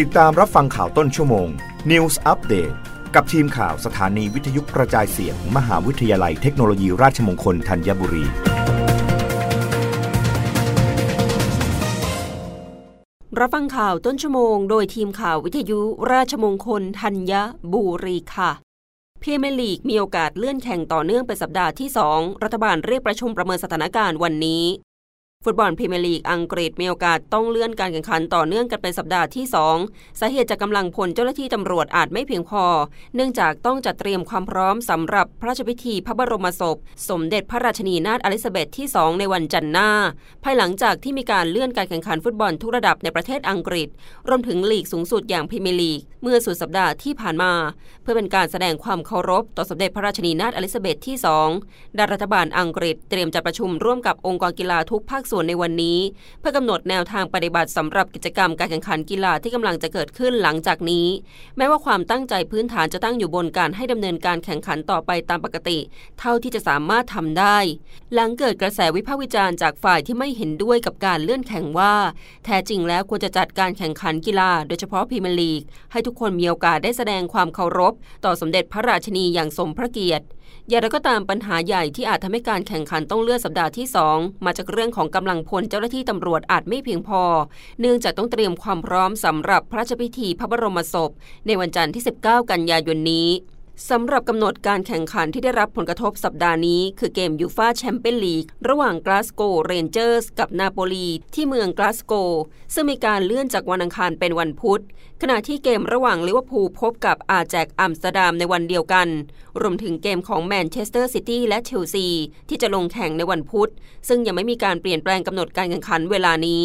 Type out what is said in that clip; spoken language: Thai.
ติดตามรับฟังข่าวต้นชั่วโมง News Update กับทีมข่าวสถานีวิทยุกระจายเสียงมมหาวิทยาลัยเทคโนโลยีราชมงคลธัญบุรี รับฟังข่าวต้นชั่วโมง โดยทีมข่าววิทยุราชมงคลธัญบุรีค่ะพรีเมียร์ลีกมีโอกาสเลื่อนแข่งต่อเนื่องเป็นสัปดาห์ที่ 2 รัฐบาลเรียกประชุมประเมินสถานการณ์วันนี้ ฟุตบอลพรีเมียร์ลีกอังกฤษมีโอกาสต้องเลื่อนการแข่งขันต่อเนื่องกันเป็นสัปดาห์ที่ 2 สาเหตุจากกำลังพลเจ้าหน้าที่ตำรวจอาจไม่เพียงพอ เนื่องจากต้องจัดเตรียมความพร้อมสำหรับพระราชพิธีพระบรมศพ สมเด็จพระราชินีนาถเอลิซาเบธที่ 2 ในวันจันทร์หน้า ภายหลังจากที่มีการเลื่อนการแข่งขันฟุตบอลทุกระดับในประเทศอังกฤษ รวมถึงลีกสูงสุดอย่างพรีเมียร์ลีกเมื่อสุดสัปดาห์ที่ผ่านมา เพื่อเป็นการแสดงความเคารพต่อสมเด็จพระราชินีนาถเอลิซาเบธที่2ด้านรัฐบาลอังกฤษเตรียมจัดประชุมร่วมกับองค์กรกีฬาทุกภาคส่วนในวันนี้ เพื่อกำหนดแนวทางปฏิบัติสำหรับกิจกรรมการแข่งขันกีฬาที่กำลังจะเกิดขึ้นหลังจากนี้ แม้ว่าความตั้งใจพื้นฐานจะตั้งอยู่บนการให้ดำเนินการแข่งขันต่อไปตามปกติ เท่าที่จะสามารถทำได้ หลังเกิดกระแสวิพากษ์วิจารณ์จากฝ่ายที่ไม่เห็นด้วยกับการเลื่อนแข่งว่า แท้จริงแล้วควรจะจัดการแข่งขันกีฬา โดยเฉพาะพรีเมียร์ลีกให้ทุกคนมีโอกาสได้แสดงความเคารพ ต่อสมเด็จพระราชินีอย่างสมพระเกียรติ อย่างไรก็ตามปัญหาใหญ่ที่อาจทำให้การแข่งขันต้องเลื่อนสัปดาห์ที่ 2 มาจากเรื่องของกำลังพลเจ้าหน้าที่ตำรวจอาจไม่เพียงพอ เนื่องจากต้องเตรียมความพร้อมสำหรับพระราชพิธีพระบรมศพ ในวันจันทร์ที่ 19 กันยายนนี้ สำหรับกำหนดการแข่งขันที่ได้รับผลกระทบสัปดาห์นี้ คือเกมยูฟาแชมเปี้ยนลีกระหว่างกลาสโกเรนเจอร์สกับนาโปลีที่เมืองกลาสโกซึ่งมีการเลื่อนจากวันอังคารเป็นวันพุธ ขณะที่เกมระหว่างลิเวอร์พูลพบกับอาแจ็กซ์อัมสเตอร์ดัมในวันเดียวกัน รวมถึงเกมของแมนเชสเตอร์ซิตี้และเชลซีที่จะลงแข่งในวันพุธ ซึ่งยังไม่มีการเปลี่ยนแปลงกำหนดการแข่งขันเวลานี้